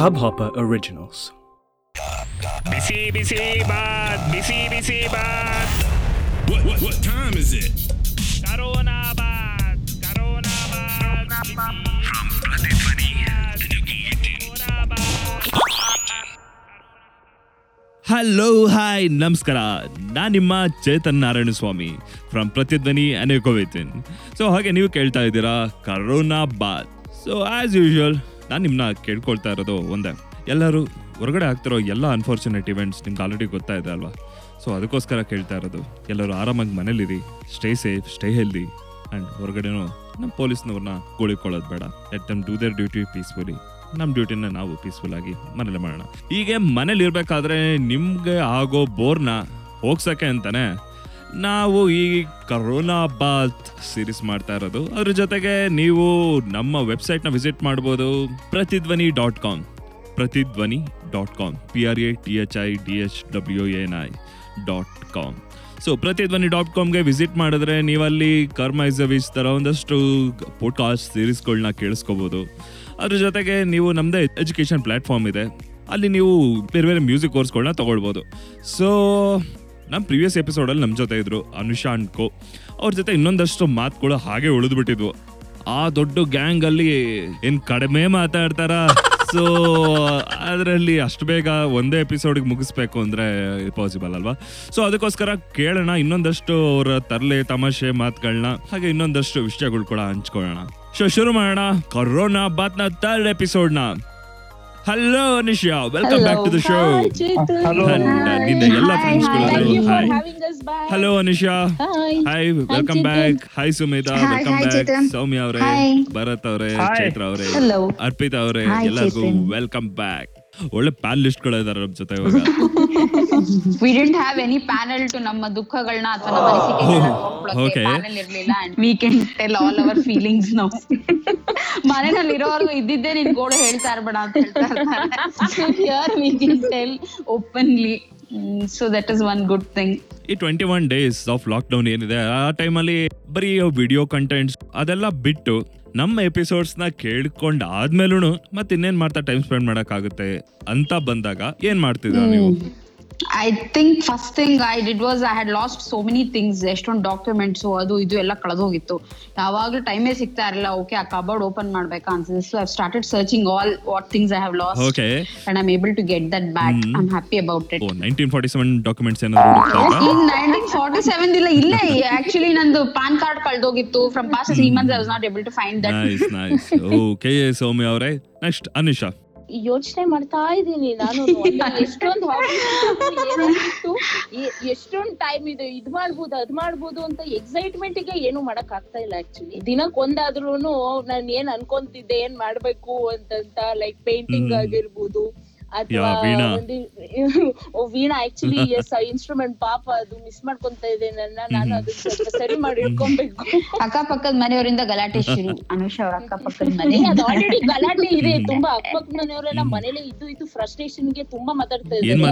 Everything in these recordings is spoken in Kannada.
Hubhopper Originals. ಬಿಸಿ ಬಿಸಿ ಬಾತ್ ಬಿಸಿ ಬಿಸಿ bath What, what, what time is it? Corona bath corona bath From Prathidhwani hello hi ನಮಸ್ಕಾರ ನಾನು ನಿಮ್ಮ ಚೇತನ್ ನಾರಾಯಣ ಸ್ವಾಮಿ ಫ್ರಮ್ ಪ್ರತಿಧ್ವನಿ ಅನೇಕೋವೇತಿನ್ ಸೊ ಹಾಗೆ ನೀವು ಕೇಳ್ತಾ ಇದ್ದೀರಾ corona bath so as usual ನಾನು ನಿಮ್ಮನ್ನ ಕೇಳ್ಕೊಳ್ತಾ ಇರೋದು ಒಂದೇ. ಎಲ್ಲರೂ ಹೊರಗಡೆ ಆಗ್ತಿರೋ ಎಲ್ಲ ಅನ್ಫಾರ್ಚುನೇಟ್ ಇವೆಂಟ್ಸ್ ನಿಮ್ಗೆ ಆಲ್ರೆಡಿ ಗೊತ್ತಾ ಇದೆ ಅಲ್ವಾ? ಸೊ ಅದಕ್ಕೋಸ್ಕರ ಕೇಳ್ತಾ ಇರೋದು, ಎಲ್ಲರೂ ಆರಾಮಾಗಿ ಮನೇಲಿರಿ stay safe stay healthy and ಹೊರಗಡೆನೂ ನಮ್ಮ ಪೊಲೀಸ್ನವ್ರನ್ನ ಗೋಳಿಕೊಳ್ಳೋದು ಬೇಡ. Let them do their duty peacefully ನಮ್ಮ ಡ್ಯೂಟಿನ ನಾವು ಪೀಸ್ಫುಲ್ ಆಗಿ ಮನೇಲಿ ಮಾಡೋಣ. ಹೀಗೆ ಮನೇಲಿ ಇರ್ಬೇಕಾದ್ರೆ ನಿಮಗೆ ಆಗೋ ಬೋರ್ನ ಹೋಗ್ಸಕ್ಕೆ ಅಂತಾನೆ ನಾವು ಈ ಕರೋನಾ ಬಾತ್ ಸೀರೀಸ್ ಮಾಡ್ತಾ ಇರೋದು. ಅದ್ರ ಜೊತೆಗೆ ನೀವು ನಮ್ಮ ವೆಬ್ಸೈಟ್ನ ವಿಸಿಟ್ ಮಾಡ್ಬೋದು. Prathidhwani dot com Prathidhwani dot com P R A T H I D H W N I dot com so Prathidhwani dot ಕಾಮ್ಗೆ visit ಮಾಡಿದ್ರೆ ನೀವಲ್ಲಿ ಕರ್ಮ ಇಸ್ ವಿಚ್ ಥರ ಒಂದಷ್ಟು ಪಾಡ್ಕಾಸ್ಟ್ ಸೀರೀಸ್ಗಳನ್ನ ಕೇಳಿಸ್ಕೋಬೋದು. ಅದ್ರ ಜೊತೆಗೆ ನೀವು ನಮ್ಮದೇ ಎಜುಕೇಷನ್ ಪ್ಲ್ಯಾಟ್ಫಾರ್ಮ್ ಇದೆ. ಅಲ್ಲಿ ನೀವು ಬೇರೆ ಬೇರೆ ಮ್ಯೂಸಿಕ್ ಕೋರ್ಸ್ಗಳನ್ನ ತೊಗೊಳ್ಬೋದು. ಸೊ ನಮ್ಮ ಪ್ರಿವಿಯಸ್ ಎಪಿಸೋಡಲ್ಲಿ ನಮ್ಮ ಜೊತೆ ಇದ್ರು ಅನುಷಾ ಅಂಡ್ ಕೋ. ಅವ್ರ ಜೊತೆ ಇನ್ನೊಂದಷ್ಟು ಮಾತುಗಳು ಹಾಗೆ ಉಳಿದ್ಬಿಟ್ಟಿದ್ವು. ಆ ದೊಡ್ಡ ಗ್ಯಾಂಗ್ ಅಲ್ಲಿ ಏನ್ ಕಡಿಮೆ ಮಾತಾಡ್ತಾರ? ಸೊ ಅದರಲ್ಲಿ ಅಷ್ಟು ಬೇಗ ಒಂದೇ ಎಪಿಸೋಡ್ಗೆ ಮುಗಿಸ್ಬೇಕು ಅಂದ್ರೆ ಪಾಸಿಬಲ್ ಅಲ್ವಾ? ಸೊ ಅದಕ್ಕೋಸ್ಕರ ಕೇಳೋಣ, ಇನ್ನೊಂದಷ್ಟು ಅವರ ತರಲೆ ತಮಾಷೆ ಮಾತುಗಳನ್ನ ಹಾಗೆ ಇನ್ನೊಂದಷ್ಟು ವಿಷಯಗಳು ಕೂಡ ಹಂಚ್ಕೊಳ್ಳೋಣ. ಸೊ ಶುರು ಮಾಡೋಣ. ಕೊರೋನಾ ಬಾತ್ನ third ಎಪಿಸೋಡ್ನ hello Anisha welcome back to the show ನಿನ್ನ ಎಲ್ಲ friends hi hello Anisha hi welcome back hi Sumedha welcome back. Soumya ಅವರೇ Hi. ಭರತ್ ಅವರೇ Hi. ಚೈತ್ರ ಅವರೇ. ಅರ್ಪಿತಾ ಅವರೇ ಎಲ್ಲರಿಗೂ ವೆಲ್ಕಮ್ ಬ್ಯಾಕ್ ಒಳ್ಳೆ ಪ್ಯಾನ್ ಲಿಸ್ಟ್ಗಳು ಇದಾರೆ ನಮ್ಮ ಜೊತೆ ಇವಾಗ. We didn't have any panel to ನಮ್ಮ ದುಃಖಗಳನ್ನ ಅಥವಾ ನಮ್ಮ ಅನಿಸಿಕೆಗಳನ್ನ. ಪ್ಯಾನಲ್ ಇರ್ಲಿಲ್ಲ. And we can tell all our feelings ನಾವು ಮನೆಯಲ್ಲಿ ಇರೋರು ಇದ್ದಿದ್ದೇ ನಿನ್ ಗೋಡೆ ಹೇಳ್ತಾ ಇರ್ಬೇಡ ಅಂತ ಹೇಳ್ತಾ ಇರ್ತಾರೆ. Here we can tell openly so that is one good thing ಈ twenty one days of lockdown ಏನಿದೆ ಆ ಟೈಮಲ್ಲಿ ಬರೀ ವಿಡಿಯೋ ಕಂಟೆಂಟ್ಸ್ ಅದೆಲ್ಲ ಬಿಟ್ಟು ನಮ್ಮ ಎಪಿಸೋಡ್ಸ್ನ ಕೇಳ್ಕೊಂಡ್ ಆದ್ಮೇಲೂ ಮತ್ತೆ ಇನ್ನೇನ್ ಮಾಡ್ತಾ ಟೈಮ್ ಸ್ಪೆಂಡ್ ಮಾಡಕ್ಕಾಗುತ್ತೆ ಅಂತ ಬಂದಾಗ ಏನ್ ಮಾಡ್ತಿದ್ರ ನೀವು? I think first thing I did was I had lost so many things ಎಷ್ಟೊಂದು ಡಾಕ್ಯುಮೆಂಟ್ಸ್ ಅದು ಇದು ಎಲ್ಲ ಕಳೆದೋಗಿತ್ತು. ಯಾವಾಗಲೂ ಟೈಮೇ ಸಿಗ್ತಾ ಇರಲಿಲ್ಲ ಓಕೆ ಆ ಕಬೋರ್ಡ್ ಓಪನ್ ಮಾಡ್ಬೇಕಾ ಅನ್ಸಿದೆ so I started searching all what things I have lost okay and I'm able to get that back I am happy about it oh nineteen forty seven documents ಏನಾದ್ರು ಇನ್ ನೈನ್ಟೀನ್ ಫಾರ್ಟಿ ಸೆವೆನ್ ಇಲ್ಲ ಇಲ್ಲೇ. ಆಕ್ಚುಲಿ ನಂದು PAN card ಕಳೆದೋಗಿತ್ತು. From past three months I was not able to find that nice nice okay Soumya ಅವರೇ. ನೆಕ್ಸ್ಟ್ ಅನಿಶಾ. ಯೋಚನೆ ಮಾಡ್ತಾ ಇದ್ದೀನಿ ನಾನು ಎಷ್ಟೊಂದು ಎಷ್ಟೊಂದ್ ಟೈಮ್ ಇದು ಇದ್ ಮಾಡ್ಬೋದು ಅದ್ ಮಾಡ್ಬೋದು ಅಂತ ಎಕ್ಸೈಟ್ಮೆಂಟ್ಗೆ ಏನು ಮಾಡಕ್ ಆಗ್ತಾ ಇಲ್ಲ ಆಕ್ಚುಲಿ ದಿನಕ್ ಒಂದಾದ್ರೂನು ನಾನ್ ಏನ್ ಅನ್ಕೊಂತಿದ್ದೆ ಏನ್ ಮಾಡ್ಬೇಕು ಅಂತಂತ ಲೈಕ್ ಪೇಂಟಿಂಗ್. ಆಗಿರ್ಬೋದು ಅಥವಾ ಯಾ, ವೀಣಾ. ಒಂದು ಓ, ವೀಣಾ ಆಕ್ಚುಲಿ ಎಸ್ ಇನ್ಸ್ಟ್ರೂಮೆಂಟ್ ಪಾಪ ಅದು ಮಿಸ್ ಮಾಡ್ಕೊಂತ ಇದೆ ನನ್ನ. ನಾನು ಅದನ್ನ ಸ್ವಲ್ಪ ಸರಿ ಮಾಡಿ ಇಟ್ಕೊಬೇಕು. ಅಕ್ಕಪಕ್ಕದ ಮನೆಯವರಿಂದ ಗಲಾಟೆ ಶುರು. ಅನುಷ್ ಅವ್ರ ಅಕ್ಕಪಕ್ಕದ ಮನೆ. ಅದು ಆಲ್ರೆಡಿ ಗಲಾಟೆ ಇದೆ. ತುಂಬಾ ಅಕ್ಕಪಕ್ಕದ ಮನೆಯವರೆಲ್ಲ ಮನೇಲಿ ಇದ್ದು ಇದ್ದು ಫ್ರಸ್ಟ್ರೇಷನ್ಗೆ ತುಂಬಾ ಮಾತಾಡ್ತಾ ಇದ್ದಾರೆ. ಹೌದು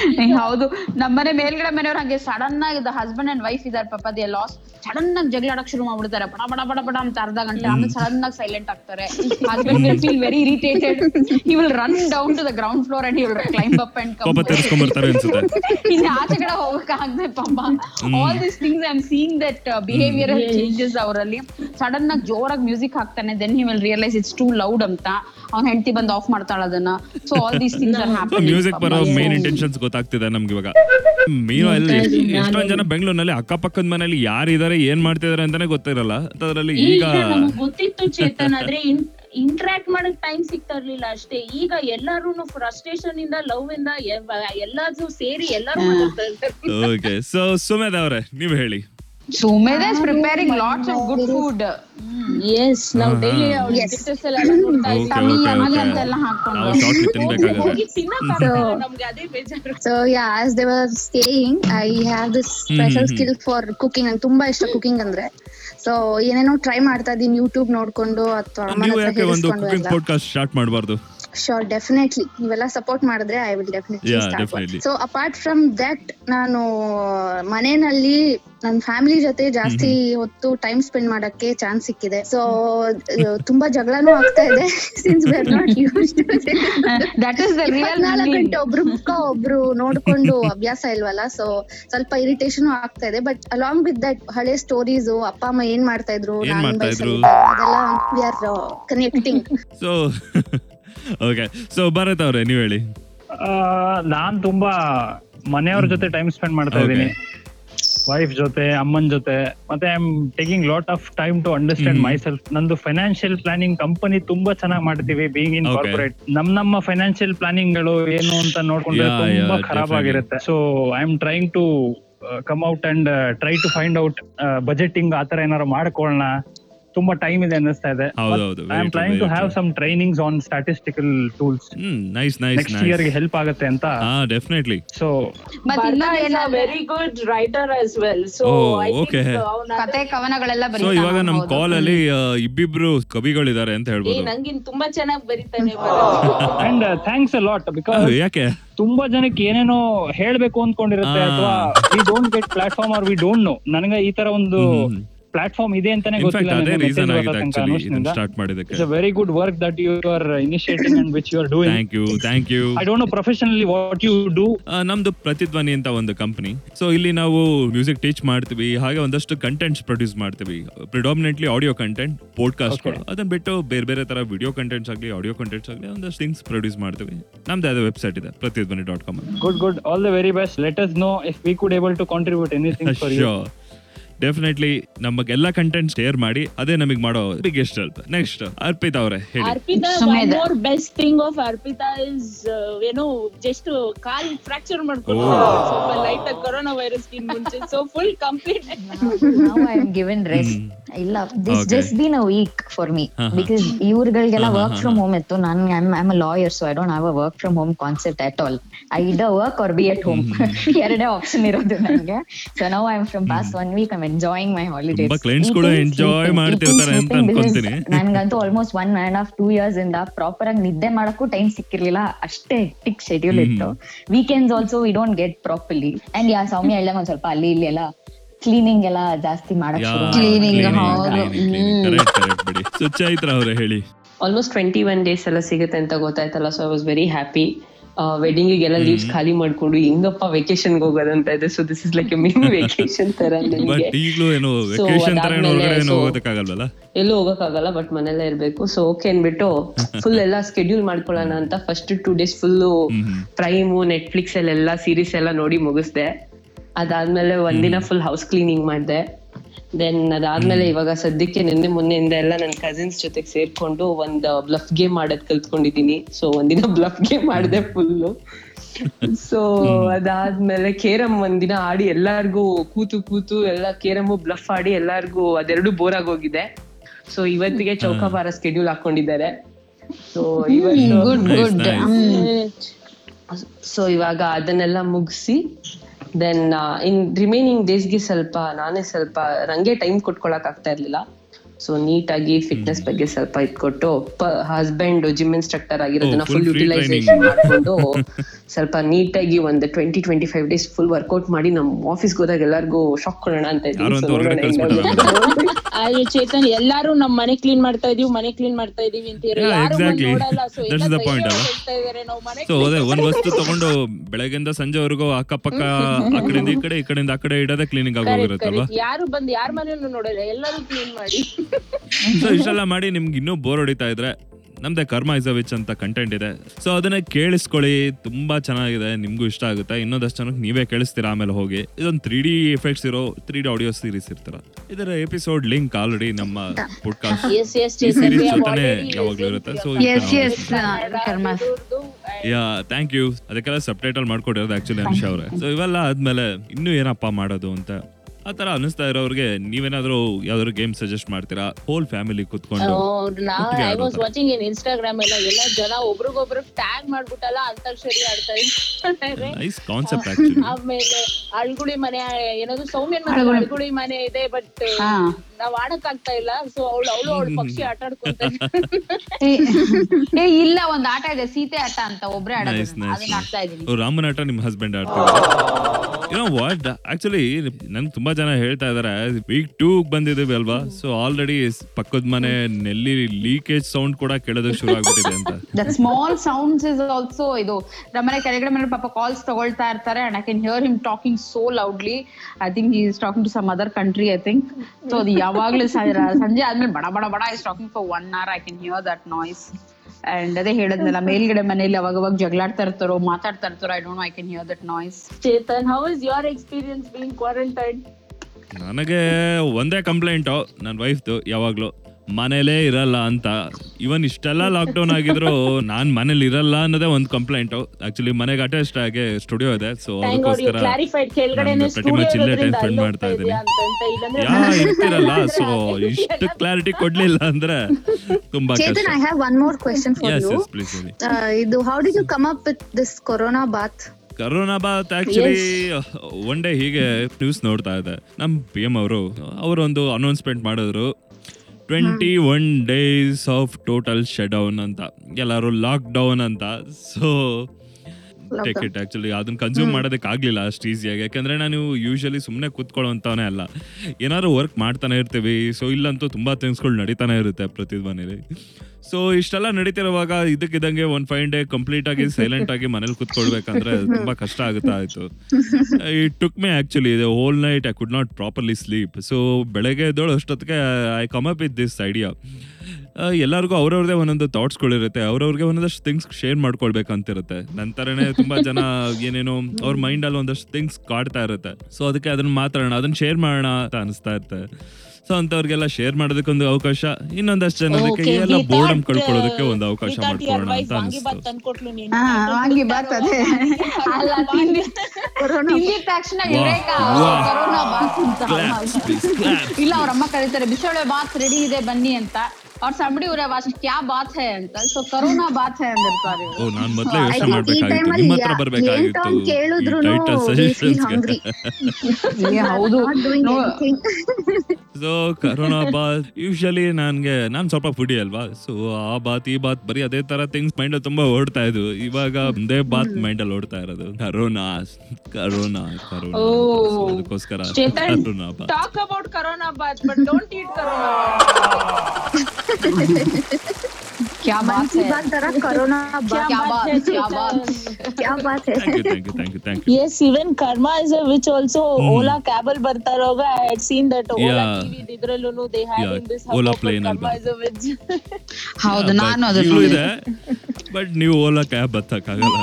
ನಮ್ಮ ಮನೆ ಹೌದು. ನಮ್ಮನೆ ಮೇಲ್ಗಡೆ ಮನೆಯವ್ರು ಹಂಗೆ ಸಡನ್ ಆಗಿ ಹಸ್ಬೆಂಡ್ ಅಂಡ್ ವೈಫ್ ಇದಾರೆ ಪಾಪ. ದೇ ಲಾಸ್ ಸಡನ್ ಆಗಿ ಜಗಳ ಆಡಕ್ ಶುರು ಮಾಡ್ಬಿಡ್ತಾರೆ. ಬಡ ಬಡ ಬಡ ಬಡ ಅಂತ ಅರ್ಧ ಗಂಟೆ. ಆಮೇಲೆ ಸಡನ್ ಆಗಿ ಸೈಲೆಂಟ್ ಆಗ್ತಾರೆ. Husband will feel very irritated he will run down to the ground floor and will climb up and ಕೋಪ ತರಿಸ್ಕೊಂಡು ಬರ್ತಾರೆ ಅನ್ಸುತ್ತೆ. ಇನ್ನು ಆಚೆ ಕಡೆ ಹೋಗಕ್ಕಾಗದೆ ಪಾಪ. All this things I am seeing that behaviour changes ಅವರಲ್ಲಿ. ಸಡನ್ ಆಗಿ ಜೋರಾಗಿ ಮ್ಯೂಸಿಕ್ ಹಾಕ್ತಾನೆ then he will realise it's too loud ಅಂತ. ಅವ್ನ ಹೆಂಡತಿ ಬಂದು ಆಫ್ ಮಾಡ್ತಾಳ ಅದನ್ನ. So all these things are happening music ಬರೋ ಮೇನ್ ಇಂಟೆನ್ಷನ್ಸ್ ಗೊತ್ತಾಗ್ತಿದೆ ನಮ್ಗೆ ಇವಾಗ. ಮೀನು ಅಲ್ಲಿ ಎಷ್ಟೊಂದ್ ಜನ ಬೆಂಗಳೂರಿನಲ್ಲಿ ಅಕ್ಕಪಕ್ಕದ ಮನೆಯಲ್ಲಿ ಯಾರಿದ್ದಾರೆ ಏನ್ ಮಾಡ್ತಿದಾರೆ ಅಂತಾನೆ ಗೊತ್ತಿರಲ್ಲ. ಅದರಲ್ಲಿ ಈಗ ಈಗ ಗೊತ್ತಿತ್ತು ಚೇತನ್ ಆದ್ರೆ ಇಂಟ್ರಾಕ್ಟ್ ಮಾಡಕ್ ಟೈಮ್ ಸಿಗ್ತಾ ಇರ್ಲಿಲ್ಲ ಅಷ್ಟೇ. ಈಗ ಎಲ್ಲಾರು ಫ್ರಸ್ಟ್ರೇಷನ್ ಇಂದ ಲವ್ ಇಂದ ಎಲ್ಲಾರು ಸೇರಿ ಎಲ್ಲಾರು ಓಕೆ ಸೊ ಸುಮೇಧ್ ಅವರೇ ನೀವು ಹೇಳಿ. Is preparing lots of good food. Yes ನಾವು ಡೈಲಿ ಸ್ಟೇಟಸ್ ಎಲ್ಲ ನೋಡ್ತಾ so yeah as they were staying I have this special. Skill for cooking ನಂಗೆ ತುಂಬಾ ಇಷ್ಟ ಕುಕಿಂಗ್ ಅಂದ್ರೆ. ಸೊ ಏನೇನೋ ಟ್ರೈ ಮಾಡ್ತಾ ಇದೀನಿ ಯೂಟ್ಯೂಬ್ ನೋಡ್ಕೊಂಡು ಅಥವಾ ಒಂದು ಕುಕಿಂಗ್ ಪಾಡ್ಕಾಸ್ಟ್ ಸ್ಟಾರ್ಟ್ ಮಾಡಬಾರ್ದು? ಶೋರ್ ಡೆಫಿನೆಟ್ಲಿ ನೀವೆಲ್ಲ ಸಪೋರ್ಟ್ ಮಾಡಿದ್ರೆ I will definitely definitely. So apart from that ನಾನು ಮನೆಯಲ್ಲಿ ನನ್ನ ಫ್ಯಾಮಿಲಿ ಜೊತೆ ಜಾಸ್ತಿ ಹೊತ್ತು ಟೈಮ್ ಸ್ಪೆಂಡ್ ಮಾಡಕ್ಕೆ ಚಾನ್ಸ್ ಸಿಕ್ಕಿದೆ. ಸೊ ತುಂಬಾ ಜಗಳನೂ ಆಗ್ತಾ ಇದೆ. Since we're not use real ಗಂಟೆ ಒಬ್ರು ಮುಖ ಒಬ್ರು ನೋಡ್ಕೊಂಡು ಅಭ್ಯಾಸ ಇಲ್ವಲ್ಲ? ಸೊ ಸ್ವಲ್ಪ ಇರಿಟೇಷನ್ ಆಗ್ತಾ ಇದೆ. ಬಟ್ ಅಲಾಂಗ್ ವಿತ್ ದಟ್ ಹಳೆ ಸ್ಟೋರೀಸ್ ಅಪ್ಪ ಅಮ್ಮ ಏನ್ ಮಾಡ್ತಾ ಇದ್ರು ನಾನ್ ಅದೆಲ್ಲ we are connecting okay so Bharath ಅವ್ರೆ ನೀವ್ ಹೇಳಿ ನಾನ್ ತುಂಬಾ ಮನೆಯವ್ರ ಜೊತೆ ಟೈಮ್ ಸ್ಪೆಂಡ್ ಮಾಡ್ತಾ Okay. ಇದ್ದೀನಿ ವೈಫ್ ಜೊತೆ ಅಮ್ಮನ್ ಜೊತೆ ಮತ್ತೆ I am taking lot of time to understand. Myself ನಂದು ಫೈನಾನ್ಷಿಯಲ್ ಪ್ಲಾನಿಂಗ್ ಕಂಪನಿ ತುಂಬಾ ಚೆನ್ನಾಗಿ ಮಾಡ್ತೀವಿ ಬೀಯಿಂಗ್ ಇನ್ Okay. ಕಾರ್ಪೊರೇಟ್ ನಮ್ ನಮ್ಮ ಫೈನಾನ್ಷಿಯಲ್ ಪ್ಲಾನಿಂಗ್ಗಳು ಏನು ಅಂತ ನೋಡ್ಕೊಂಡ್ರೆ Yeah, ತುಂಬಾ ಖರಾಬ್ definitely. ಆಗಿರುತ್ತೆ so I am trying to come out and try to find out budgeting ಆತರ ಏನಾರು ಮಾಡ್ಕೊಳ್ಳೋಣ ತುಂಬಾ ಟೈಮ್ ಇದೆ ಅನ್ನಿಸ್ತಾ ಇದೆ. ಹೌದು, ಹೌದು, I am trying to have some trainings on statistical tools hmm nice nice next ಇಯರ್ಗೆ ಹೆಲ್ಪ್ ಆಗುತ್ತೆ ಅಂತ. ಹಾ definitely so very good writer as well so okay writer as well. So Oh, I okay. think ಅವ್ನ ಕತೆ ಕವನಗಳೆಲ್ಲ ಸೊ ಇವಾಗ ನಮ್. ಕಾಲ್ ಅಲ್ಲಿ ಇಬ್ಬಿಬ್ರು ಕವಿಗಳಿದ್ದಾರೆ ಅಂತ ಹೇಳ್ಬೋದು. ನಂಗಿನ್ ತುಂಬಾ ಚೆನ್ನಾಗಿ ಬರೀತಾನೆ and thanks a lot because ಯಾಕೆ? ತುಂಬಾ ಜನಕ್ಕೆ ಏನೇನೋ ಹೇಳ್ಬೇಕು ಅನ್ಕೊಂಡಿರುತ್ತೆ ಅಥವಾ we don't get platform or we don't know ನನಗೆ ಈ ತರ ಒಂದು. ಪ್ಲಾಟ್ಫಾರ್ಮ್ ಇದೆ ಅಂತಾನೆ ಗೊತ್ತಿಲ್ಲ ಅದೇ ರೀಸನ್ ಆಗಿದೆ ಆಕ್ಚುಲಿ ಇದನ್ನ. ಸ್ಟಾರ್ಟ್ ಮಾಡಿದಕ್ಕೆ it's very good work that you are initiating and which you are doing. Thank you thank you I don't know professionally what you do ನಮ್ದು ಪ್ರತಿಧ್ವನಿ ಅಂತ ಒಂದು ಕಂಪನಿ ಸೊ ಇಲ್ಲಿ ನಾವು ಮ್ಯೂಸಿಕ್ ಟೀಚ್ ಮಾಡ್ತೀವಿ ಹಾಗೆ ಒಂದಷ್ಟು ಕಂಟೆಂಟ್ಸ್ ಪ್ರೊಡ್ಯೂಸ್ ಮಾಡ್ತೀವಿ. ಪ್ರಿಡಾಮಿನೆಂಟ್ಲಿ ಆಡಿಯೋ ಕಂಟೆಂಟ್ ಪಾಡ್ಕಾಸ್ಟ್ಗಳು ಅದನ್ನ ಬಿಟ್ಟು ಬೇರೆ ಬೇರೆ ತರ ವಿಡಿಯೋ ಕಂಟೆಂಟ್ಸ್ ಆಗಲಿ ಆಡಿಯೋ ಕಂಟೆಂಟ್ಸ್ ಆಗಲಿ ಒಂದಷ್ಟು ಥಿಂಗ್ಸ್ ಪ್ರೊಡ್ಯೂಸ್ ಮಾಡ್ತೀವಿ. ನಮ್ದು ಅದೇ ವೆಬ್ಸೈಟ್ ಇದೆ Prathidhwani dot com good good all the very best let us know if we could able to contribute anything for you. Definitely ನಮಗೆಲ್ಲ ಕಂಟೆಂಟ್ ಶೇರ್ ಮಾಡಿ ಅದೇ ನಮಗೆ ಮಾಡೋ ಬಿಗ್ಗೆಸ್ಟ್ ಹೆಲ್ಪ್ ನೆಕ್ಸ್ಟ್ ಅರ್ಪಿತಾ ಅವರೇ ಹೇಳಿ. Arpita, one more best thing of Arpita is, uh, you know, just ಕಾಲ್ ಫ್ರಾಕ್ಚರ್ ಮಾಡ್ಕೊಂಡು Oh. ಸ್ವಲ್ಪ ಲೈಟ್ ಕೊರೋನಾ ವೈರಸ್ ಮುಂಚೆ. So full complete now I'm given rest. ಇಲ್ಲ this Okay. Just been a week for me. Because ಇವ್ರಗಳಿಗೆಲ್ಲ Uh-huh, work from home ಇತ್ತು. ನಾನು I'm a lawyer so I don't have a work from home concept at all I do work or be at home ಎರಡೇ ಆಪ್ಷನ್ ಇರೋದು ನನಗೆ. So now I am from past one week I'm enjoying my holidays ತುಂಬಾ clients ಕೂಡ ಎಂಜಾಯ್ ಮಾಡ್ತಿರ್ತಾರೆ ಅಂತ ಅನ್ಕೊಂತೀನಿ. ನನಗಂತೂ almost one and half two years ಇಂದ ಪ್ರಾಪರ್ ಆಗಿ ನಿದ್ದೆ ಮಾಡಕ್ಕೂ ಟೈಮ್ ಸಿಕ್ಕಿರ್ಲಿಲ್ಲ. ಅಷ್ಟೇ ಟಿಕ್ ಶೆಡ್ಯೂಲ್ ಇತ್ತು. Weekends also we don't get properly and yeah Soumya ಹೇಳ್ದೆ ಒಂದ್ ಸ್ವಲ್ಪ ಅಲ್ಲಿ ಇಲ್ಲಿ ಎಲ್ಲ ಕ್ಲೀನಿಂಗ್ ಎಲ್ಲ ಜಾಸ್ತಿ ಮಾಡಕ್ ಕ್ಲೀನಿಂಗ್ ಮಾಡಿದ್ರು. Cleaning, ಹೌದು. ಕರೆಕ್ಟ್ ಕರೆಕ್ಟ್ ಬಿಡಿ. ಸೊ ಚೈತ್ರ ಅವರೇ ಹೇಳಿ. ಆಲ್ಮೋಸ್ಟ್ ಟ್ವೆಂಟಿ ಒನ್ ಡೇಸ್ ಎಲ್ಲ ಸಿಗುತ್ತೆ ಅಂತ ಗೊತ್ತಾಯ್ತಲ್ಲ so I was very happy ವೆಡ್ಡಿಂಗಿಗೆಲ್ಲ leaves ಖಾಲಿ ಮಾಡ್ಕೊಂಡು ಹೆಂಗಪ್ಪ ವೆಕೇಶನ್ ಹೋಗೋದಂತ ಇದೆ. So this is like mini vacation ತರ ನನಗೆ. ಎಲ್ಲೂ ಹೋಗಕ್ಕಾಗಲ್ಲ ಬಟ್ ಮನೆಯಲ್ಲೇ ಇರ್ಬೇಕು. ಸೊ ಓಕೆ ಅನ್ಬಿಟ್ಟು ಫುಲ್ ಎಲ್ಲ ಸ್ಕೆಡ್ಯೂಲ್ ಮಾಡ್ಕೊಳ್ಳೋಣ ಅಂತ first two days full Prime Netflix ಅಲ್ಲೆಲ್ಲ ಸೀರೀಸ್ ಎಲ್ಲ ನೋಡಿ ಮುಗಿಸ್ದೆ. ಅದಾದ್ಮೇಲೆ ಒಂದಿನ ಫುಲ್ ಹೌಸ್ ಕ್ಲೀನಿಂಗ್ ಮಾಡಿದೆ. ದೆನ್ ಅದಾದ್ಮೇಲೆ ಇವಾಗ ಸದ್ಯಕ್ಕೆ ನಿನ್ನೆ ಮೊನ್ನೆಯಿಂದ ಎಲ್ಲ ನನ್ನ ಕಸಿನ್ಸ್ ಜೊತೆಗೆ ಸೇರ್ಕೊಂಡು ಒಂದ್ ಬ್ಲಫ್ ಗೇಮ್ ಮಾಡೋದ್ ಕಲ್ತ್ಕೊಂಡಿದೀನಿ. ಸೊ ಒಂದಿನ ಬ್ಲಫ್ ಗೇಮ್ ಮಾಡಿದೆ ಫುಲ್ಲು ಸೊ ಅದಾದ್ಮೇಲೆ ಕೇರಂ ಒಂದಿನ ಆಡಿ ಎಲ್ಲಾರ್ಗೂ ಕೂತು ಕೂತು ಎಲ್ಲ ಕೇರಮ್ ಬ್ಲಫ್ ಆಡಿ ಎಲ್ಲಾರ್ಗೂ ಅದೆರಡು ಬೋರ್ ಆಗೋಗಿದೆ. ಸೊ ಇವತ್ತಿಗೆ ಚೌಕಾಬಾರ ಸ್ಕೆಡ್ಯೂಲ್ ಹಾಕೊಂಡಿದ್ದಾರೆ. ಸೊ ಇವತ್ತು ಗುಡ್ ಗುಡ್ nice. ಸೊ ಇವಾಗ ಅದನ್ನೆಲ್ಲ ಮುಗಿಸಿ ದೆನ್ ಇನ್ ರಿಮೈನಿಂಗ್ ಡೇಸ್ಗೆ ಸ್ವಲ್ಪ ನಾನೇ ಸ್ವಲ್ಪ ನಂಗೆ ಟೈಮ್ ಕೊಟ್ಕೊಳಕ್ ಆಗ್ತಾ ಇರ್ಲಿಲ್ಲ. ಸೊ ನೀಟಾಗಿ ಫಿಟ್ನೆಸ್ ಬಗ್ಗೆ ಸ್ವಲ್ಪ ಇಟ್ಕೊಟ್ಟು ಹಸ್ಬೆಂಡ್ ಜಿಮ್ ಇನ್ಸ್ಟ್ರಕ್ಟರ್ ಆಗಿರೋದನ್ನ Oh, ಫುಲ್ free ಯುಟಿಲೈಸೇಷನ್. ಮಾಡ್ಕೊಂಡು ಸ್ವಲ್ಪ ನೀಟಾಗಿ ಒಂದು twenty twenty five days full workout ಮಾಡಿ ನಮ್ ಆಫೀಸ್ಗೆ ಹೋದಾಗ ಎಲ್ಲರಿಗೂ ಶಾಕ್ ಕೊಡೋಣ ಅಂತ ಆದ್ರೆ ಚೇತನ್ ಎಲ್ಲಾರು ನಮ್ ಮನೆ ಕ್ಲೀನ್ ಮಾಡ್ತಾ ಇದೀವಿ ಮನೆ ಕ್ಲೀನ್ ಮಾಡ್ತಾ ಇದೀವಿ ಅಂತ Yeah, ಯಾರು ಬಂದ್ exactly. ನೋಡಲ್ಲ ಸೊ That's ಎಲ್ಲ the point ಧೈರ್ಯ ಅಲ್ಲ? ಹೇಳ್ತಾ ಇದಾರೆ ನಾವು ಮನೆ ಸೊ ಅದೇ ಒಂದ್ ವಸ್ತು ತಗೊಂಡು ಬೆಳಗ್ಗೆಯಿಂದ ಸಂಜೆವರೆಗೂ ಅಕ್ಕಪಕ್ಕ ಆ ಕಡೆಯಿಂದ ಈ ಕಡೆ ಈ ಕಡೆಯಿಂದ ಆ ಕಡೆ ಇಡೋದೇ ಕ್ಲೀನಿಂಗ್ ಕರೆಕ್ಟ್ ಆಗೋಗಿರುತ್ತಲ್ವಾ ಕರೆಕ್ಟ್ ಯಾರು ಬಂದ್ ಯಾರ ಮನೇಲೂ ನೋಡಲ್ಲ ಎಲ್ಲರೂ ಕ್ಲೀನ್ ಮಾಡಿ. ಸೊ ಇಷ್ಟೆಲ್ಲ ಮಾಡಿ ನಿಮ್ಗೆ ಇನ್ನೂ ಬೋರ್ ಹೊಡಿತಾ ಇದ್ರೆ ನಮ್ದೇ ಕರ್ಮ ಇಸ್ ವಿಚ್ ಅಂತ ಕಂಟೆಂಟ್ ಇದೆ. ಸೊ ಅದನ್ನ ಕೇಳಿಸ್ಕೊಳ್ಳಿ. ತುಂಬಾ ಚೆನ್ನಾಗಿದೆ. ನಿಮ್ಗೂ ಇಷ್ಟ ಆಗುತ್ತೆ. ಇನ್ನೊಂದಷ್ಟು ಜನಕ್ಕೆ ನೀವೇ ಕೇಳಿಸ್ತೀರಾ ಆಮೇಲೆ ಹೋಗಿ. ಇದೊಂದು ತ್ರೀ ಡಿ ಎಫೆಕ್ಟ್ಸ್ ಇರೋ ತ್ರೀ ಡಿ ಆಡಿಯೋ ಸೀರೀಸ್ ಇರ್ತಾರ? ಇದರ ಎಪಿಸೋಡ್ ಲಿಂಕ್ ಆಲ್ರೆಡಿ ನಮ್ಮ ಪಾಡ್ಕಾಸ್ಟ್ ಜೊತೆನೆ ಯಾವಾಗ್ಲೂ ಇರುತ್ತೆ. ಸೊ ಯಾ ಥ್ಯಾಂಕ್ ಯು ಅದಕ್ಕೆಲ್ಲ ಸಬ್ ಟೈಟಲ್ ಮಾಡ್ಕೊಟ್ಟಿರೋದು ಆಕ್ಚುಲಿ ಅಂಶ ಅವ್ರೆ. ಸೊ ಇವೆಲ್ಲ ಆದ್ಮೇಲೆ ಇನ್ನೂ ಏನಪ್ಪ ಮಾಡೋದು ಅಂತ ಆ ತರ ಅನಿಸ್ತಾ ಇರೋರಿಗೆ ನೀವೇನಾದ್ರೂ ಯಾವ್ದಾದ್ರು ಗೇಮ್ ಸಜೆಸ್ಟ್ ಮಾಡ್ತೀರಾ? ಹೋಲ್ ಫ್ಯಾಮಿಲಿ ಕುತ್ಕೊಂಡು ನಾ ಒಟ್ಟಿಗೆ ಐ ಆಡೋ ವಾಸ್. ವಾಚಿಂಗ್ ಇನ್ ಇನ್ಸ್ಟಾಗ್ರಾಮ್ ಎಲ್ಲ ಎಲ್ಲ ಜನ ಒಬ್ರಿಗೊಬ್ರು ಟ್ಯಾಗ್ ಮಾಡ್ಬಿಟ್ಟಲ್ಲ ಅಂತಾಕ್ಷರಿ ಆಡ್ತಾ ಇದ್ದಾರೆ ನೈಸ್ ಕಾನ್ಸೆಪ್ಟ್ ಆಕ್ಚುಲಿ ಆಮೇಲೆ ಅಳ್ಗುಳಿ ಮನೆ ಏನದು ಸೌಮ್ಯನ್ ಮನೆ ಅಳ್ಗುಳಿ. ಅಳ್ಗುಳಿ ಮನೆ ಇದೆ ಬಟ್ ಹಾ. ನಾವ್ ಆಡಕ್ ಆಗ್ತಾ ಇಲ್ಲ. ಸೊ ಅವಳು ಅವಳು ಅವಳು ಪಕ್ಷಿ ಆಟ ಆಡ್ಕೊಂತ ಏ ಏ, ಇಲ್ಲ ಒಂದ್ ಆಟ ಇದೆ ಸೀತೆ ಆಟ ಅಂತ ಒಬ್ರೇ ಆಡೋದು. ನೈಸ್ ಅದನ್ನ. ಅದನ್ನ ಆಡ್ತಾ ಇದೀನಿ ರಾಮನ್ ರಾಮನಾಟ ನಿಮ್ ಹಸ್ಬೆಂಡ್ ಆಡ್ತಾರೆ ಏನೋ ವಾಟ್ ಆಕ್ಚುಲಿ ನನ್ಗೆ ತುಂಬಾ ಜನ ಹೇಳ್ತಾ ಇದಾರೆ ವೀಕ್ ಟೂ ಬಂದಿದ್ದೀವಿ ಅಲ್ವಾ? ಸೊ ಆಲ್ರೆಡಿ ಪಕ್ಕದ ಮನೆ ನೆಲ್ಲಿ ಲೀಕೇಜ್ ಸೌಂಡ್ ಕೂಡ ಕೇಳೋದಕ್ಕೆ ಶುರು ಆಗ್ಬಿಟ್ಟಿದೆ ಅಂತ. That small sounds is also ಇದು ನಮ್ಮನೆ ಕೆಳಗಡೆ ಮನೆ ಪಾಪ ಕಾಲ್ಸ್ ತಗೊಳ್ತಾ ಇರ್ತಾರೆ and I can hear him talking so loudly I think is talking to some other country I think so ಅದು ಯಾವಾಗ್ಲೂ ಸಂಜೆ ಆದ್ಮೇಲೆ ಬಡ ಬಡ ಬಡ is talking for one hour I can hear that noise and ಅದೇ ಹೇಳಿದ್ನಲ್ಲ ಮೇಲ್ಗಡೆ ಮನೇಲಿ ಅವಾಗ ಅವಾಗ ಜಗಳಾಡ್ತಾ ಇರ್ತಾರೋ ಮಾತಾಡ್ತಾ ಇರ್ತಾರೋ I don't I can hear that noise Chetan how is your experience being quarantine ನನಗೆ ಒಂದೇ ಕಂಪ್ಲೇಂಟು ನನ್ನ ವೈಫ್ದು ಯಾವಾಗಲೂ ಮನೇಲೇ ಇರಲ್ಲ ಅಂತ. ಇವನ್ ಇಷ್ಟೆಲ್ಲ ಲಾಕ್ಡೌನ್ ಆಗಿದ್ರು ನಾನ್ ಮನೇಲಿ ಇರಲ್ಲ ಅನ್ನೋದೇ ಒಂದು ಕಂಪ್ಲೇಂಟ್ ಆಕ್ಚುಲಿ ಮನೆಗೆ ಅಟ್ಯಾಚ್ ಆಗಿ ಸ್ಟುಡಿಯೋ ಇದೆ ಸೊ ಅದಕ್ಕೋಸ್ಕರ ಕ್ಲಾರಿಫೈಡ್ ಮಚ್ ಇಲ್ಲೇ ಇರೋದ್ರಿಂದ time ಮಾಡ್ತಾ ಇದ್ದೀನಿ. ಅಂತ ಇಲ್ಲಾಂದ್ರೆ ಯಾ ಇರ್ತಿರಲ್ಲ ಸೊ ಇಷ್ಟು ಕ್ಲಾರಿಟಿ ಕೊಡ್ಲಿಲ್ಲ ಅಂದ್ರೆ ತುಂಬಾ Chetan, ಕಷ್ಟ. I have one more question for yes please Uh, ಇದು how did you come up with this corona bath? Corona bath actually one day ಹೀಗೆ ನ್ಯೂಸ್ ನೋಡ್ತಾ ಇದ್ದೆ ನಮ್ಮ ಪಿ ಎಂ ಅವರು ಅವರೊಂದು ಅನೌನ್ಸ್ಮೆಂಟ್ ಮಾಡಿದ್ರು. Twenty one days of total shutdown ಅಂತ. ಎಲ್ಲರೂ ಲಾಕ್ ಡೌನ್ ಅಂತ ಸೊ ಟೇಕ್ ಇಟ್ ಆಕ್ಚುಲಿ ಅದನ್ನ ಕನ್ಸ್ಯೂಮ್ ಮಾಡೋದಕ್ಕೆ ಆಗಲಿಲ್ಲ ಅಷ್ಟು ಈಸಿಯಾಗಿ ಯಾಕಂದ್ರೆ ನಾನು ಯೂಶಲಿ ಸುಮ್ಮನೆ ಕೂತ್ಕೊಳ್ಳೋಂಥವನೇ ಅಲ್ಲ. ಏನಾದ್ರು ವರ್ಕ್ ಮಾಡ್ತಾನೆ ಇರ್ತೀವಿ. ಸೊ ಇಲ್ಲಂತೂ ತುಂಬಾ ಥಿಂಗ್ಸ್ಗಳು ನಡೀತಾನೆ ಇರುತ್ತೆ ಪ್ರತಿ ಮನೇಲಿ ಸೊ ಇಷ್ಟೆಲ್ಲ ನಡೀತಿರುವಾಗ ಇದಕ್ಕಿದಂಗೆ ಒಂದ್ ಫೈವ್ ಡೇ ಕಂಪ್ಲೀಟ್ ಆಗಿ ಸೈಲೆಂಟ್ ಆಗಿ ಮನೇಲಿ ಕುತ್ಕೊಳ್ಬೇಕಂದ್ರೆ ತುಂಬಾ ಕಷ್ಟ ಆಗುತ್ತಾ ಆಯ್ತು. ಈ took me actually whole night I could not properly sleep so ಬೆಳಗ್ಗೆ ಎದ್ದೋಳು ಅಷ್ಟೊತ್ತಿಗೆ I come up with this idea ಎಲ್ಲರಿಗೂ ಅವ್ರವ್ರದೇ ಒಂದೊಂದು ಥಾಟ್ಸ್ಗಳಿರುತ್ತೆ ಅವ್ರವ್ರಿಗೆ ಒಂದಷ್ಟು ಥಿಂಗ್ಸ್ ಶೇರ್ ಮಾಡ್ಕೊಳ್ಬೇಕಂತಿರುತ್ತೆ. ನಂತರನೇ ತುಂಬಾ ಜನ ಏನೇನೋ ಅವ್ರ ಮೈಂಡಲ್ಲಿ ಒಂದಷ್ಟು ಥಿಂಗ್ಸ್ ಕಾಡ್ತಾ ಇರುತ್ತೆ. ಸೊ ಅದಕ್ಕೆ ಅದನ್ನ ಮಾತಾಡೋಣ ಅದನ್ನ ಶೇರ್ ಮಾಡೋಣ ಅಂತ ಅನಿಸ್ತಾ ಇರುತ್ತೆ. ಸೊ ಅಂತವ್ರಿಗೆಲ್ಲ ಶೇರ್ ಮಾಡೋದಕ್ಕೊಂದು ಅವಕಾಶ ಇನ್ನೊಂದಷ್ಟು ಜನಕ್ಕೆ ಎಲ್ಲ ಬೋರ್ಡ್ ಬೋರ್ಡಮ್ ಕಳ್ಕೊಳ್ಳೋದಕ್ಕೆ ಒಂದು ಅವಕಾಶ ಮಾಡ್ಕೊಳ್ಳೋಣ ಅಂತ ಅನಿಸ್ತು. ಬಾತ್. ಅಂತ. ಇಲ್ಲ ಅವ್ರ ಅಮ್ಮ ಕರೀತಾರೆ ಬಿಸಿಳೆ ಬಾತ್ ರೆಡಿ ಇದೆ ಬನ್ನಿ ಅಂತ. ಅವ್ರ ಸಂಬಡಿ ಊರ ವಾಸ್ ಕ್ಯಾ ಬಾತ್ ಹೇ? ಅಂತ. ಸೊ ಕರೋನಾ ಬಾತ್ ಹೇ ಅಂದಿರ್ತಾರೆ ಓ ನಾನು ಮೊದಲೇ ಯೋಚನೆ ಮಾಡಬೇಕಾಗಿತ್ತು. ನಿಮ್ಮ ಹತ್ರ ಬರ್ಬೇಕಾಗಿತ್ತು ಟೈಟಲ್ ಸಜೆಷನ್ಸ್ hungry. ಹೌದು. ಸೊ ಕರೋನಾ ಬಾತ್ ಯೂಶಲಿ ನನಗೆ ನಾನು ಸ್ವಲ್ಪ ಫುಡಿ ಅಲ್ವಾ? ಸೊ ಆ ಬಾತ್ ಈ ಬಾತ್ ಬರೀ ಅದೇ ತರ ಥಿಂಗ್ಸ್ ಮೈಂಡ್ ತುಂಬಾ ಓಡ್ತಾ ಇದ್ವು. ಇವಾಗ ಒಂದೇ ಬಾತ್ ಮೈಂಡ್ ಅಲ್ಲಿ ಓಡ್ತಾ ಇರೋದು. ಕರೋನಾ ಕರೋನಾ ಕರೋನಾ ಓ. ಅದಕ್ಕೋಸ್ಕರ Chetan corona Baat talk about corona Baat but don't heat corona ಕ್ಯಾ मन ಬಾತ್ की ಹೇ बात ತರ corona bath. ಕ್ಯಾ ಬಾತ್ ಕ್ಯಾ ಬಾತ್ क्या बात है thank you thank you thank you thank you Yes, even Karma is a which also Ola cab al ಬರ್ತಾ ಇರೋವಾಗ I had seen that Ola Yeah. TV ಇದ್ರಲ್ಲೂ they had Yeah, in this Ola hub plane Karma ಅಲ್ಲಿ is a which ಹೌದು ನಾನು But ಅದನ್ನ ಈಗ್ಲೂ ನೋಡಿದೆ. ಇದೆ ಬಟ್ ನೀವು Ola cab ಬತ್ತಕ್ಕಾಗಲ್ಲ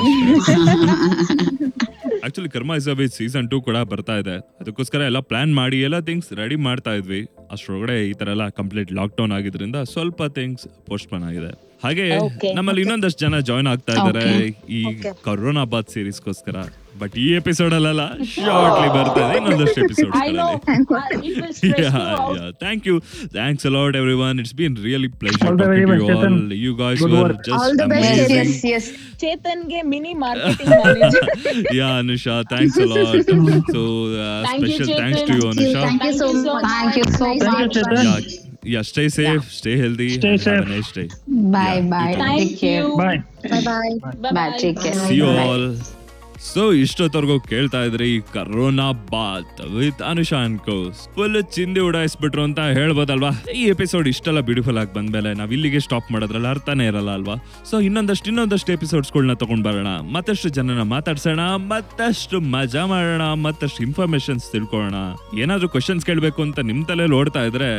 actually karma is with season two ಕೂಡ ಬರ್ತಾ ಇದೆ. ಅದಕ್ಕೋಸ್ಕರ ಎಲ್ಲ ಪ್ಲಾನ್ ಮಾಡಿ ಎಲ್ಲ ಥಿಂಗ್ಸ್ ರೆಡಿ ಮಾಡ್ತಾ ಇದ್ವಿ. ಅಷ್ಟರೊಳಗಡೆ ಈ ತರ ಎಲ್ಲ ಕಂಪ್ಲೀಟ್ ಲಾಕ್ ಡೌನ್ ಆಗಿದ್ರಿಂದ ಸ್ವಲ್ಪ ಥಿಂಗ್ಸ್ ಪೋಸ್ಟ್ಪೋನ್ ಆಗಿದೆ. ಹಾಗೆ ನಮ್ಮಲ್ಲಿ ಇನ್ನೊಂದಷ್ಟು ಜನ ಜಾಯ್ನ್ ಆಗ್ತಾ ಇದ್ದಾರೆ ಈ ಕರೋನಾ ಬಾತ್ ಸೀರೀಸ್ಗೋಸ್ಕರ ಬಟ್ ಈ ಎಪಿಸೋಡ್ ಅಲ್ಲ ಶಾರ್ಟ್ಲಿ ಬರ್ತಾ ಇದೆ ಇನ್ನೊಂದಷ್ಟು episode I know uh, it will stress yeah, you out. yeah. Thank you. Thanks a lot, everyone. It's been really pleasure All the talking very to you best, all. Chetan. You guys Good were work. just All the best, amazing. Yes, yes. ಚೇತನ್ಗೆ mini marketing manager yeah, Anusha. Thanks a lot. so, uh, Thank you, special thanks Chetan. to you, Thank you, Anusha. thank you so Thank you so much. Thank you so Nice much. meeting you. Yeah, yeah. Stay safe, stay healthy, Stay and have safe. a nice day. Bye Yeah, bye you too. Take Thank care you. Bye Bye bye. Bye take care See you all. So ಇಷ್ಟೊತ್ತವರೆಗೂ ಕೇಳ್ತಾ ಇದ್ರಿ ಕರೋನಾ ಬಾತ್ ವಿತ್ ಅನುಷಾ ಅನ್ಕೋಸ್ ಫುಲ್ ಚಿಂದಿ ಉಡಾಯಿಸ್ಬಿಟ್ರು ಅಂತ ಹೇಳ್ಬೋದಲ್ವಾ? ಈ ಎಪಿಸೋಡ್ ಇಷ್ಟೆಲ್ಲ ಬ್ಯೂಟಿಫುಲ್ ಆಗಿ ಬಂದ್ಮೇಲೆ ನಾವು ಇಲ್ಲಿಗೆ ಸ್ಟಾಪ್ ಮಾಡೋದ್ರಲ್ಲಿ ಅರ್ಥನೇ ಇರಲ್ಲ ಅಲ್ವಾ? ಸೊ ಇನ್ನೊಂದಷ್ಟು ಇನ್ನೊಂದಷ್ಟು ಎಪಿಸೋಡ್ಸ್ಗಳನ್ನ ತಗೊಂಡ್ ಬರೋಣ ಮತ್ತಷ್ಟು ಜನನ ಮಾತಾಡ್ಸೋಣ, ಮತ್ತಷ್ಟು ಮಜಾ ಮಾಡೋಣ, ಮತ್ತಷ್ಟು ಇನ್ಫಾರ್ಮೇಶನ್ಸ್ ತಿಳ್ಕೊಳ್ಳೋಣ. ಏನಾದ್ರೂ ಕ್ವಶನ್ಸ್ ಕೇಳಬೇಕು ಅಂತ ನಿಮ್ ತಲೆಯಲ್ಲಿ ಓಡ್ತಾ ಇದ್ರೆ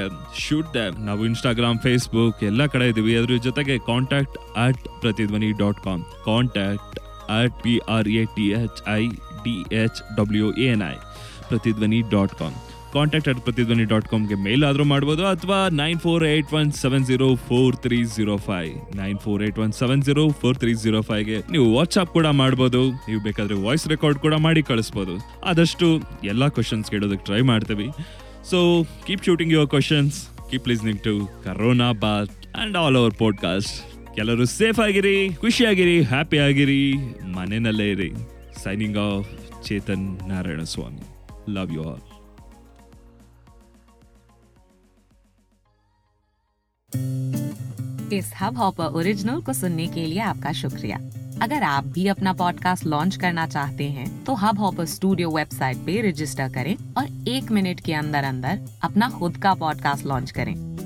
ಶೂಟ್ ನಾವು ಇನ್ಸ್ಟಾಗ್ರಾಮ್ ಫೇಸ್ಬುಕ್ ಎಲ್ಲ ಕಡೆ ಇದೀವಿ. ಅದ್ರ ಜೊತೆಗೆ contact at Prathidhwani dot com contact at P R A T H I D H W N I Prathidhwani dot com contact at Prathidhwani dot ಕಾಮ್ಗೆ mail ಆದರೂ ಮಾಡ್ಬೋದು, ಅಥವಾ nine four eight one seven zero four three zero five nine four eight one seven zero four three zero ಫೈವ್ಗೆ ನೀವು ವಾಟ್ಸ್ಆಪ್ ಕೂಡ ಮಾಡ್ಬೋದು, ನೀವು ಬೇಕಾದರೆ ವಾಯ್ಸ್ ರೆಕಾರ್ಡ್ ಕೂಡ ಮಾಡಿ ಕಳಿಸ್ಬೋದು. ಆದಷ್ಟು ಎಲ್ಲ ಕ್ವಶನ್ಸ್ ಕೇಳೋದಕ್ಕೆ ಟ್ರೈ ಮಾಡ್ತೀವಿ. So keep shooting your questions keep listening to corona Baat and all our podcast ಎಲ್ಲರೂ ಸೇಫ್ ಆಗಿರಿ ಖುಷಿಯಾಗಿರಿ ಹ್ಯಾಪಿ ಆಗಿರಿ ಮನೆಯಲ್ಲೇ ಇರಿ signing off Chetan Narayana Swamy love you all इस हब हॉपर ओरिजिनल को सुनने के लिए आपका शुक्रिया अगर आप भी अपना पॉडकास्ट लॉन्च करना चाहते हैं तो हब हॉपर स्टूडियो वेबसाइट पे रजिस्टर करें और एक मिनट के अंदर अंदर अपना खुद का पॉडकास्ट लॉन्च करें